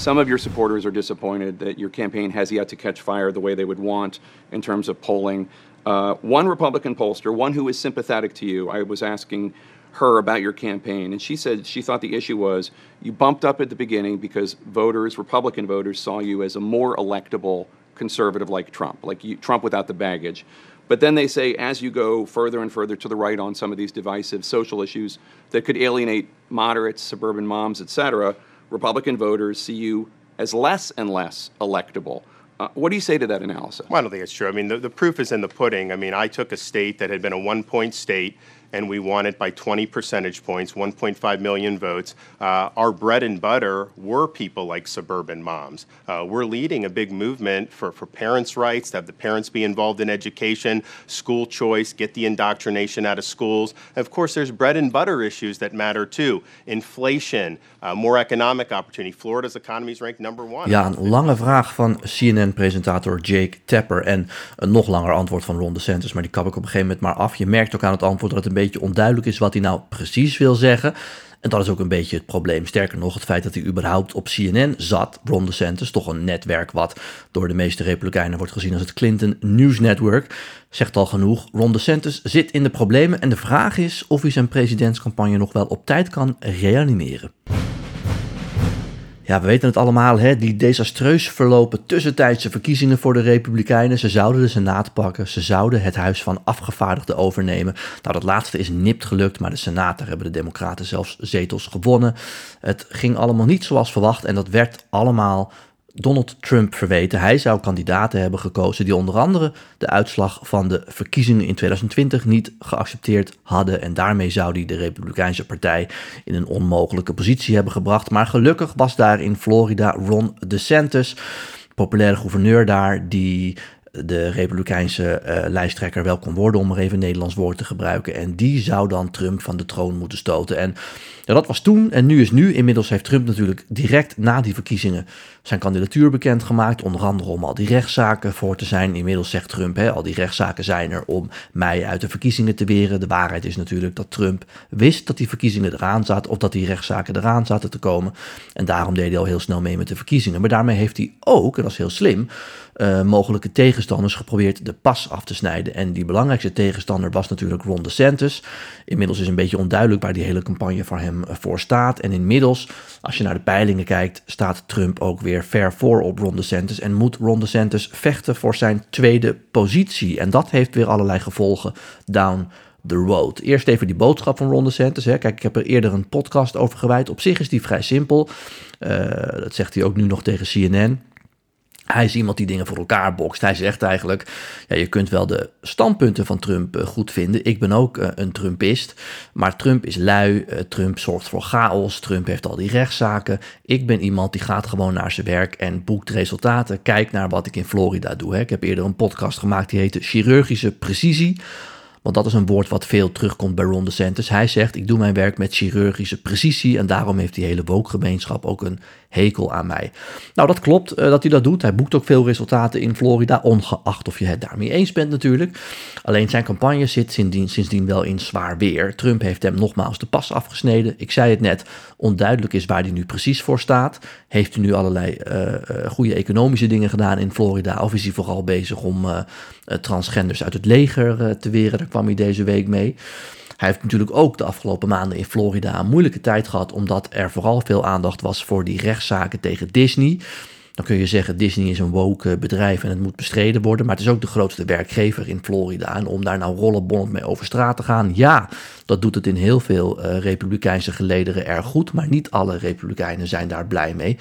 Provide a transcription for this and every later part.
some of your supporters are disappointed that your campaign has yet to catch fire the way they would want in terms of polling. Uh, one Republican pollster, one who is sympathetic to you, I was asking her about your campaign, and she said she thought the issue was you bumped up at the beginning because voters, Republican voters, saw you as a more electable conservative like Trump, like you, Trump without the baggage. But then they say, as you go further and further to the right on some of these divisive social issues that could alienate moderates, suburban moms, etc., Republican voters see you as less and less electable. Uh, what do you say to that analysis? Well, I don't think it's true. I mean, the, the proof is in the pudding. I mean, I took a state that had been a one point state and we won it by 20 percentage points, 1.5 million votes. Uh, our bread and butter were people like suburban moms. Uh, we're leading a big movement for, for parents' rights, to have the parents be involved in education, school choice, get the indoctrination out of schools. Of course, there's bread and butter issues that matter too. Inflation, uh, more economic opportunity. Florida's economy is ranked number one. Ja, een lange vraag van CNN-presentator Jake Tapper en een nog langer antwoord van Ron DeSantis, maar die kap ik op een gegeven moment maar af. Je merkt ook aan het antwoord dat het een beetje onduidelijk is wat hij nou precies wil zeggen. En dat is ook een beetje het probleem. Sterker nog, het feit dat hij überhaupt op CNN zat, Ron DeSantis, toch een netwerk wat door de meeste Republikeinen wordt gezien als het Clinton News Network, zegt al genoeg. Ron DeSantis zit in de problemen en de vraag is of hij zijn presidentscampagne nog wel op tijd kan reanimeren. Ja, we weten het allemaal, hè? die desastreus verlopen tussentijdse verkiezingen voor de Republikeinen. Ze zouden de Senaat pakken, ze zouden het Huis van Afgevaardigden overnemen. Nou, dat laatste is nipt gelukt, maar de Senaat, daar hebben de Democraten zelfs zetels gewonnen. Het ging allemaal niet zoals verwacht en dat werd allemaal Donald Trump verweten. Hij zou kandidaten hebben gekozen die onder andere de uitslag van de verkiezingen in 2020 niet geaccepteerd hadden. En daarmee zou hij de Republikeinse Partij in een onmogelijke positie hebben gebracht. Maar gelukkig was daar in Florida Ron DeSantis, populaire gouverneur daar, die de Republikeinse uh, lijsttrekker wel kon worden, om er even een Nederlands woord te gebruiken. En die zou dan Trump van de troon moeten stoten. En dat was toen en nu is nu. Inmiddels heeft Trump natuurlijk direct na die verkiezingen zijn kandidatuur bekendgemaakt. Onder andere om al die rechtszaken voor te zijn. Inmiddels zegt Trump, hè, al die rechtszaken zijn er om mij uit de verkiezingen te weren. De waarheid is natuurlijk dat Trump wist dat die verkiezingen eraan zaten. Of dat die rechtszaken eraan zaten te komen. En daarom deed hij al heel snel mee met de verkiezingen. Maar daarmee heeft hij ook, en dat is heel slim, uh, mogelijke tegenstanders geprobeerd de pas af te snijden. En die belangrijkste tegenstander was natuurlijk Ron DeSantis. Inmiddels is een beetje onduidelijk waar die hele campagne voor hem eh, voor staat. En inmiddels, als je naar de peilingen kijkt, staat Trump ook weer ver voor op Ron DeSantis. En moet Ron DeSantis vechten voor zijn tweede positie. En dat heeft weer allerlei gevolgen down the road. Eerst even die boodschap van Ron DeSantis. Hè. Kijk, ik heb er eerder een podcast over gewijd. Op zich is die vrij simpel. Uh, dat zegt hij ook nu nog tegen CNN. Hij is iemand die dingen voor elkaar bokst. Hij zegt eigenlijk, ja, je kunt wel de standpunten van Trump uh, goed vinden. Ik ben ook uh, een Trumpist. Maar Trump is lui. Uh, Trump zorgt voor chaos. Trump heeft al die rechtszaken. Ik ben iemand die gaat gewoon naar zijn werk en boekt resultaten. Kijk naar wat ik in Florida doe. Ik heb eerder een podcast gemaakt die heette Chirurgische Precisie. Want dat is een woord wat veel terugkomt bij Ron DeSantis. Hij zegt, ik doe mijn werk met chirurgische precisie. En daarom heeft die hele woke-gemeenschap ook een hekel aan mij. Nou, dat klopt uh, dat hij dat doet. Hij boekt ook veel resultaten in Florida, ongeacht of je het daarmee eens bent natuurlijk. Alleen zijn campagne zit sindsdien, wel in zwaar weer. Trump heeft hem nogmaals de pas afgesneden. Ik zei het net, onduidelijk is waar hij nu precies voor staat. Heeft hij nu allerlei uh, goede economische dingen gedaan in Florida? Of is hij vooral bezig om transgenders uit het leger te weren? Daar kwam hij deze week mee. Hij heeft natuurlijk ook de afgelopen maanden in Florida een moeilijke tijd gehad, omdat er vooral veel aandacht was voor die rechtszaken tegen Disney. Dan kun je zeggen, Disney is een woke bedrijf en het moet bestreden worden. Maar het is ook de grootste werkgever in Florida. En om daar nou rollenbollend mee over straat te gaan, ja, dat doet het in heel veel uh, republikeinse gelederen erg goed. Maar niet alle republikeinen zijn daar blij mee.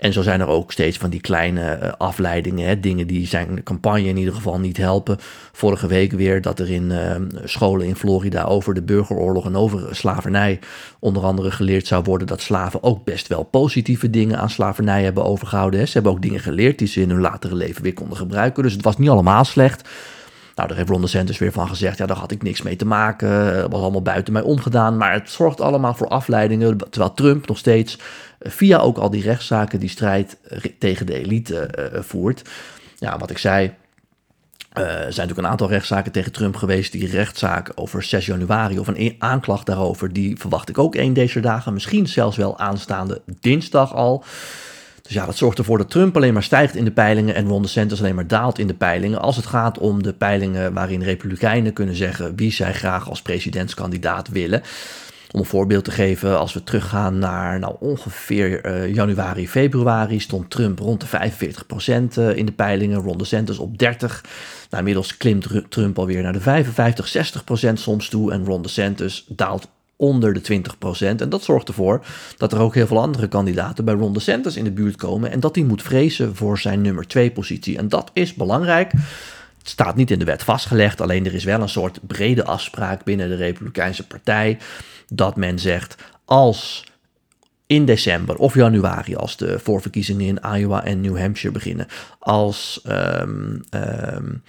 En zo zijn er ook steeds van die kleine eh, afleidingen, hè, dingen die zijn campagne in ieder geval niet helpen. Vorige week weer dat er in uh, scholen in Florida over de burgeroorlog en over slavernij onder andere geleerd zou worden dat slaven ook best wel positieve dingen aan slavernij hebben overgehouden. Hè. Ze hebben ook dingen geleerd die ze in hun latere leven weer konden gebruiken. Dus het was niet allemaal slecht. Nou, daar heeft Ron DeSantis weer van gezegd, ja, daar had ik niks mee te maken. Het was allemaal buiten mij omgedaan. Maar het zorgt allemaal voor afleidingen, terwijl Trump nog steeds via ook al die rechtszaken die strijd tegen de elite uh, voert. Ja, wat ik zei, er zijn natuurlijk een aantal rechtszaken tegen Trump geweest. Die rechtszaak over 6 januari of een aanklacht daarover, die verwacht ik ook één deze dagen. Misschien zelfs wel aanstaande dinsdag al. Dus ja, dat zorgt ervoor dat Trump alleen maar stijgt in de peilingen en Ron DeSantis alleen maar daalt in de peilingen. Als het gaat om de peilingen waarin Republikeinen kunnen zeggen wie zij graag als presidentskandidaat willen. Om een voorbeeld te geven, als we teruggaan naar nou, ongeveer uh, januari, februari, stond Trump rond de 45% uh, in de peilingen, Ron DeSantis op 30. Nou, inmiddels klimt Trump alweer naar de 55, 60% soms toe en Ron DeSantis daalt onder de 20%. En dat zorgt ervoor dat er ook heel veel andere kandidaten bij Ron DeSantis in de buurt komen en dat hij moet vrezen voor zijn nummer 2 positie. En dat is belangrijk. Het staat niet in de wet vastgelegd, alleen er is wel een soort brede afspraak binnen de Republikeinse Partij dat men zegt als in december of januari, als de voorverkiezingen in Iowa en New Hampshire beginnen, als, um, um,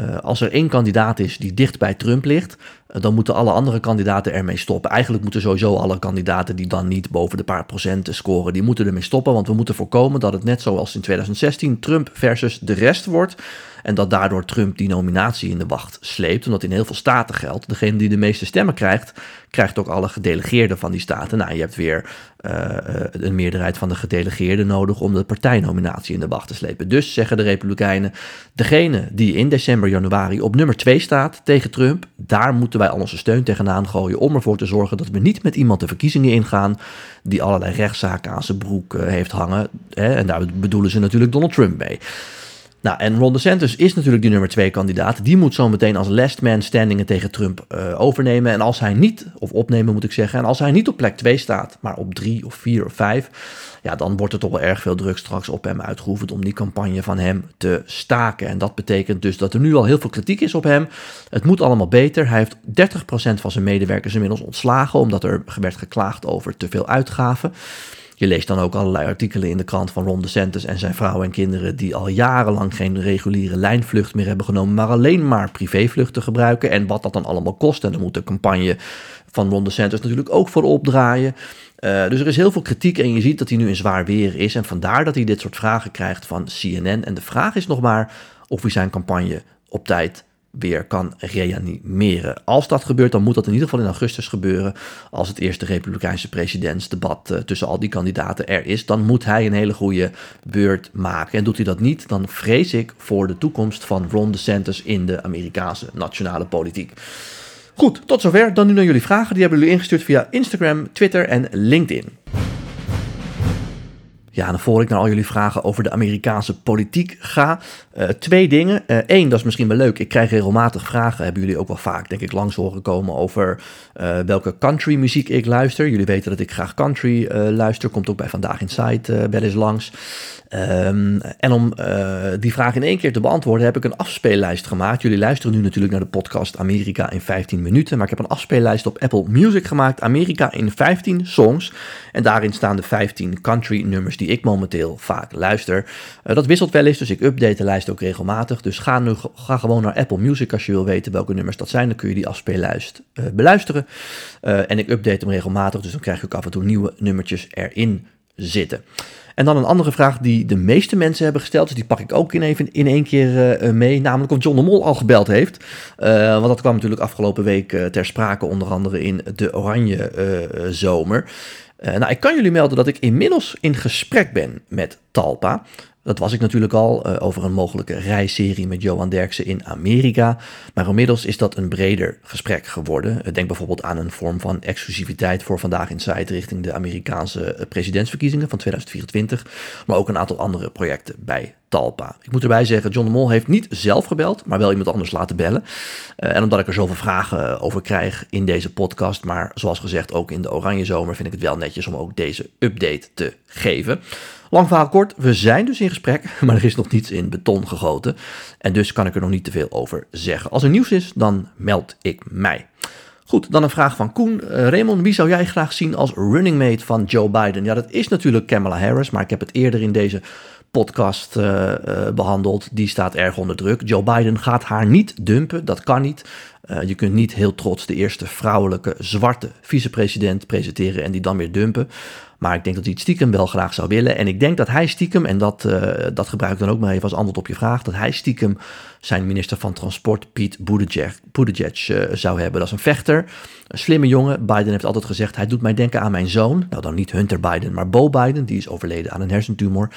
uh, als er één kandidaat is die dicht bij Trump ligt, dan moeten alle andere kandidaten ermee stoppen. Eigenlijk moeten sowieso alle kandidaten die dan niet boven de paar procenten scoren, die moeten ermee stoppen, want we moeten voorkomen dat het net zoals in 2016 Trump versus de rest wordt. En dat daardoor Trump die nominatie in de wacht sleept. Omdat in heel veel staten geldt. Degene die de meeste stemmen krijgt, krijgt ook alle gedelegeerden van die staten. Nou, je hebt weer uh, een meerderheid van de gedelegeerden nodig om de partijnominatie in de wacht te slepen. Dus zeggen de Republikeinen, degene die in december, januari op nummer 2 staat tegen Trump, daar moeten wij al onze steun tegenaan gooien om ervoor te zorgen dat we niet met iemand de verkiezingen ingaan die allerlei rechtszaken aan zijn broek uh, heeft hangen. En daar bedoelen ze natuurlijk Donald Trump mee. Nou, en Ron DeSantis is natuurlijk die nummer twee kandidaat. Die moet zo meteen als last man standingen tegen Trump uh, overnemen. En als hij niet, of opnemen moet ik zeggen, en als hij niet op plek 2 staat, maar op 3 of 4 of 5, ja, dan wordt er toch wel erg veel druk straks op hem uitgeoefend om die campagne van hem te staken. En dat betekent dus dat er nu al heel veel kritiek is op hem. Het moet allemaal beter. Hij heeft 30% van zijn medewerkers inmiddels ontslagen, omdat er werd geklaagd over te veel uitgaven. Je leest dan ook allerlei artikelen in de krant van Ron DeSantis en zijn vrouw en kinderen die al jarenlang geen reguliere lijnvlucht meer hebben genomen, maar alleen maar privévluchten gebruiken. En wat dat dan allemaal kost. En dan moet de campagne van Ron DeSantis natuurlijk ook voor opdraaien. Uh, dus er is heel veel kritiek en je ziet dat hij nu in zwaar weer is. En vandaar dat hij dit soort vragen krijgt van CNN. En de vraag is nog maar of hij zijn campagne op tijd weer kan reanimeren. Als dat gebeurt, dan moet dat in ieder geval in augustus gebeuren. Als het eerste Republikeinse presidentsdebat uh, tussen al die kandidaten er is, dan moet hij een hele goede beurt maken. En doet hij dat niet, dan vrees ik voor de toekomst van Ron DeSantis in de Amerikaanse nationale politiek. Goed, tot zover. Dan nu naar jullie vragen. Die hebben jullie ingestuurd via Instagram, Twitter en LinkedIn. Ja, en voor ik naar al jullie vragen over de Amerikaanse politiek ga, uh, twee dingen. Eén, uh, dat is misschien wel leuk. Ik krijg regelmatig vragen, hebben jullie ook wel vaak, denk ik, langs horen komen over uh, welke country muziek ik luister. Jullie weten dat ik graag country luister, komt ook bij Vandaag Inside wel eens langs. Um, en om uh, die vraag in één keer te beantwoorden, heb ik een afspeellijst gemaakt. Jullie luisteren nu natuurlijk naar de podcast Amerika in 15 minuten. Maar ik heb een afspeellijst op Apple Music gemaakt. Amerika in 15 songs. En daarin staan de 15 country nummers die ik momenteel vaak luister. Uh, dat wisselt wel eens, dus ik update de lijst ook regelmatig. Dus ga, nu, ga gewoon naar Apple Music als je wil weten welke nummers dat zijn. Dan kun je die afspeellijst uh, beluisteren. en ik update hem regelmatig, dus dan krijg je ook af en toe nieuwe nummertjes erin zitten. En dan een andere vraag die de meeste mensen hebben gesteld, dus die pak ik ook in, even, in één keer mee, namelijk of John de Mol al gebeld heeft. Want dat kwam natuurlijk afgelopen week ter sprake, onder andere in de Oranje Zomer. Nou, ik kan jullie melden dat ik inmiddels in gesprek ben met Talpa. Dat was ik natuurlijk al uh, over een mogelijke reisserie met Johan Derksen in Amerika. Maar inmiddels is dat een breder gesprek geworden. Denk bijvoorbeeld aan een vorm van exclusiviteit voor Vandaag in Site richting de Amerikaanse eh, presidentsverkiezingen van 2024. Maar ook een aantal andere projecten bij Talpa. Ik moet erbij zeggen, John de Mol heeft niet zelf gebeld, maar wel iemand anders laten bellen. Uh, en omdat ik er zoveel vragen over krijg in deze podcast, maar zoals gezegd ook in de Oranje Zomer, vind ik het wel netjes om ook deze update te geven. Lang verhaal kort, we zijn dus in gesprek, maar er is nog niets in beton gegoten. En dus kan ik er nog niet te veel over zeggen. Als er nieuws is, dan meld ik mij. Goed, dan een vraag van Koen. Uh, Raymond, wie zou jij graag zien als running mate van Joe Biden? Ja, dat is natuurlijk Kamala Harris, maar ik heb het eerder in deze podcast uh, uh, behandeld. Die staat erg onder druk. Joe Biden gaat haar niet dumpen, dat kan niet. Uh, je kunt niet heel trots de eerste vrouwelijke zwarte vicepresident presenteren en die dan weer dumpen. Maar ik denk dat hij het stiekem wel graag zou willen. En ik denk dat hij stiekem, en dat, uh, dat gebruik ik dan ook maar even als antwoord op je vraag, dat hij stiekem zijn minister van Transport, Piet Buttigieg, uh, zou hebben. Dat is een vechter, een slimme jongen. Biden heeft altijd gezegd, hij doet mij denken aan mijn zoon. Nou, dan niet Hunter Biden, maar Bo Biden. Die is overleden aan een hersentumor.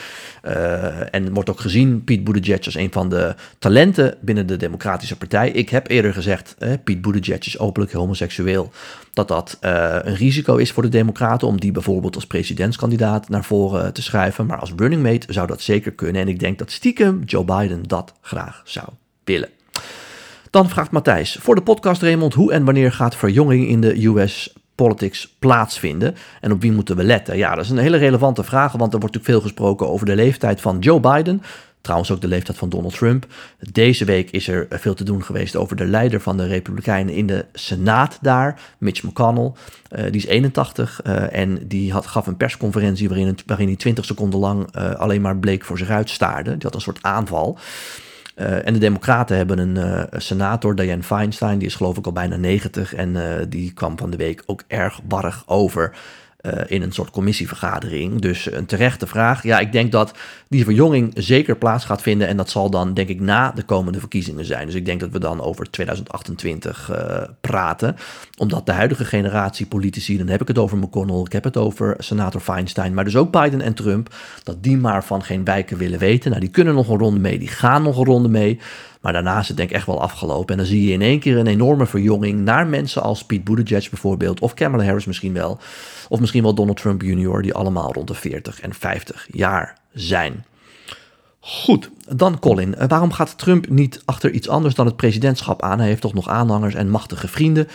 Uh, en wordt ook gezien, Piet Buttigieg, als een van de talenten binnen de Democratische Partij. Ik heb eerder gezegd, eh, Piet Buttigieg is openlijk homoseksueel. Dat dat uh, een risico is voor de Democraten om die bijvoorbeeld als presidentskandidaat naar voren te schuiven. Maar als running mate zou dat zeker kunnen. En ik denk dat stiekem Joe Biden dat graag zou willen. Dan vraagt Matthijs, voor de podcast Raymond, hoe en wanneer gaat verjonging in de US politics plaatsvinden en op wie moeten we letten? Ja, dat is een hele relevante vraag, want er wordt natuurlijk veel gesproken over de leeftijd van Joe Biden. Trouwens ook de leeftijd van Donald Trump. Deze week is er veel te doen geweest over de leider van de Republikeinen in de Senaat daar, Mitch McConnell. Uh, die is 81 uh, en die had, gaf een persconferentie waarin, hij 20 seconden lang uh, alleen maar bleek voor zich uit staarde. Die had een soort aanval. En de Democraten hebben een senator, Dianne Feinstein, die is geloof ik al bijna 90. En die kwam van de week ook erg warrig over. In een soort commissievergadering. Dus een terechte vraag. Ja, ik denk dat die verjonging zeker plaats gaat vinden. En dat zal dan, denk ik, na de komende verkiezingen zijn. Dus ik denk dat we dan over 2028 praten. Omdat de huidige generatie politici, dan heb ik het over McConnell, ik heb het over senator Feinstein, maar dus ook Biden en Trump, dat die maar van geen wijken willen weten. Nou, die kunnen nog een ronde mee, die gaan nog een ronde mee. Maar daarna is het denk ik echt wel afgelopen. En dan zie je in één keer een enorme verjonging naar mensen als Pete Buttigieg bijvoorbeeld. Of Kamala Harris misschien wel. Of misschien wel Donald Trump Jr. Die allemaal rond de 40 en 50 jaar zijn. Goed, dan Colin. Waarom gaat Trump niet achter iets anders dan het presidentschap aan? Hij heeft toch nog aanhangers en machtige vrienden.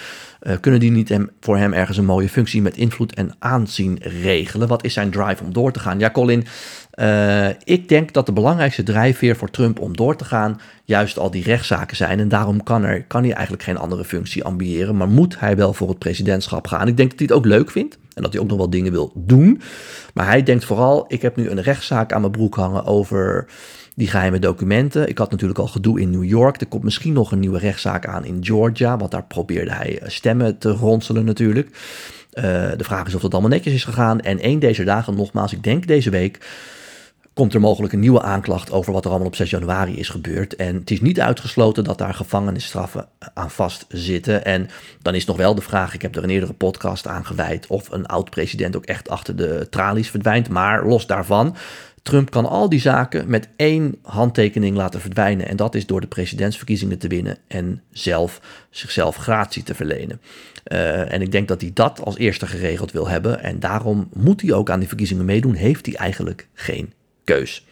Uh, kunnen die niet hem, voor hem ergens een mooie functie met invloed en aanzien regelen? Wat is zijn drive om door te gaan? Ja, Colin, uh, ik denk dat de belangrijkste drijfveer voor Trump om door te gaan juist al die rechtszaken zijn. En daarom kan, er, kan hij eigenlijk geen andere functie ambiëren, maar moet hij wel voor het presidentschap gaan. Ik denk dat hij het ook leuk vindt en dat hij ook nog wel dingen wil doen. Maar hij denkt vooral, ik heb nu een rechtszaak aan mijn broek hangen over die geheime documenten. Ik had natuurlijk al gedoe in New York. Er komt misschien nog een nieuwe rechtszaak aan in Georgia, want daar probeerde hij stemmen te ronselen natuurlijk. Uh, de vraag is of dat allemaal netjes is gegaan. En één deze dagen, nogmaals, ik denk deze week, komt er mogelijk een nieuwe aanklacht over wat er allemaal op 6 januari is gebeurd. En het is niet uitgesloten dat daar gevangenisstraffen aan vastzitten. En dan is nog wel de vraag, ik heb er een eerdere podcast aan gewijd, of een oud-president ook echt achter de tralies verdwijnt. Maar los daarvan, Trump kan al die zaken met één handtekening laten verdwijnen. En dat is door de presidentsverkiezingen te winnen en zelf zichzelf gratie te verlenen. Uh, en ik denk dat hij dat als eerste geregeld wil hebben. En daarom moet hij ook aan die verkiezingen meedoen. Heeft hij eigenlijk geen keus.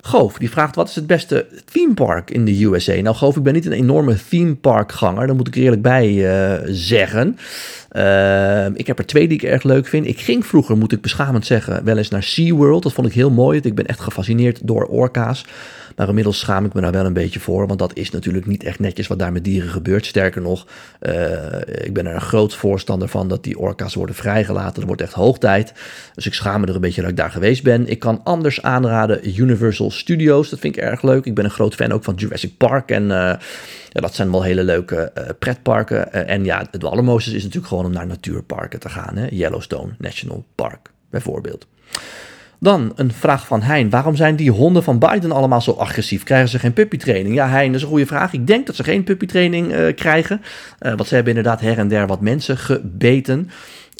Goof, die vraagt wat is het beste theme park in de USA? Nou Goof, ik ben niet een enorme theme park ganger, daar moet ik eerlijk bij uh, zeggen. Uh, ik heb er twee die ik erg leuk vind. Ik ging vroeger, moet ik beschamend zeggen, wel eens naar SeaWorld. Dat vond ik heel mooi. Ik ben echt gefascineerd door orka's. Maar inmiddels schaam ik me daar wel een beetje voor. Want dat is natuurlijk niet echt netjes wat daar met dieren gebeurt. Sterker nog, uh, ik ben er een groot voorstander van dat die orka's worden vrijgelaten. Dat wordt echt hoog tijd. Dus ik schaam me er een beetje dat ik daar geweest ben. Ik kan anders aanraden Universal Studios. Dat vind ik erg leuk. Ik ben een groot fan ook van Jurassic Park. En uh, ja, dat zijn wel hele leuke uh, pretparken. en ja, het allermooiste is natuurlijk gewoon om naar natuurparken te gaan. Hè? Yellowstone National Park bijvoorbeeld. Dan een vraag van Hein. Waarom zijn die honden van Biden allemaal zo agressief? Krijgen ze geen puppytraining? Ja, Hein, dat is een goede vraag. Ik denk dat ze geen puppytraining uh, krijgen. Uh, want ze hebben inderdaad her en der wat mensen gebeten.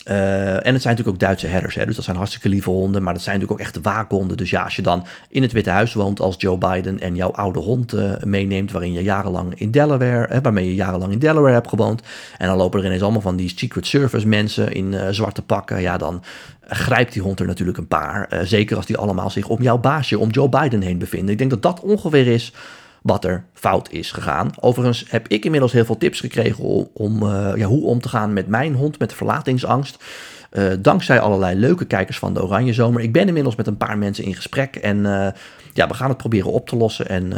Uh, en het zijn natuurlijk ook Duitse herders, hè, dus dat zijn hartstikke lieve honden, maar dat zijn natuurlijk ook echt waakhonden. Dus ja, als je dan in het Witte Huis woont als Joe Biden en jouw oude hond uh, meeneemt, waarin je jarenlang in Delaware, hè, waarmee je jarenlang in Delaware hebt gewoond, en dan lopen er ineens allemaal van die Secret Service mensen in uh, zwarte pakken, ja, dan grijpt die hond er natuurlijk een paar. zeker als die allemaal zich om jouw baasje, om Joe Biden heen bevinden. Ik denk dat dat ongeveer is wat er fout is gegaan. Overigens heb ik inmiddels heel veel tips gekregen om, uh, ja, hoe om te gaan met mijn hond met verlatingsangst. Uh, dankzij allerlei leuke kijkers van de Oranje Zomer. Ik ben inmiddels met een paar mensen in gesprek en uh, ja, we gaan het proberen op te lossen. En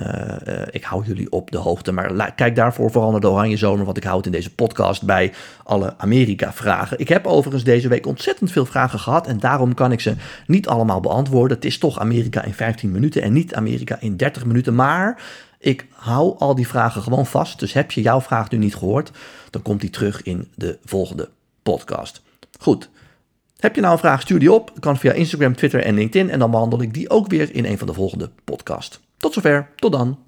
ik hou jullie op de hoogte. Maar kijk daarvoor vooral naar de Oranje Zomer, want ik houd in deze podcast bij alle Amerika-vragen. Ik heb overigens deze week ontzettend veel vragen gehad en daarom kan ik ze niet allemaal beantwoorden. Het is toch Amerika in 15 minuten en niet Amerika in 30 minuten. Maar ik hou al die vragen gewoon vast. Dus heb je jouw vraag nu niet gehoord, dan komt die terug in de volgende podcast. Goed. Heb je nou een vraag, stuur die op. Dat kan via Instagram, Twitter en LinkedIn. En dan behandel ik die ook weer in een van de volgende podcasts. Tot zover, tot dan.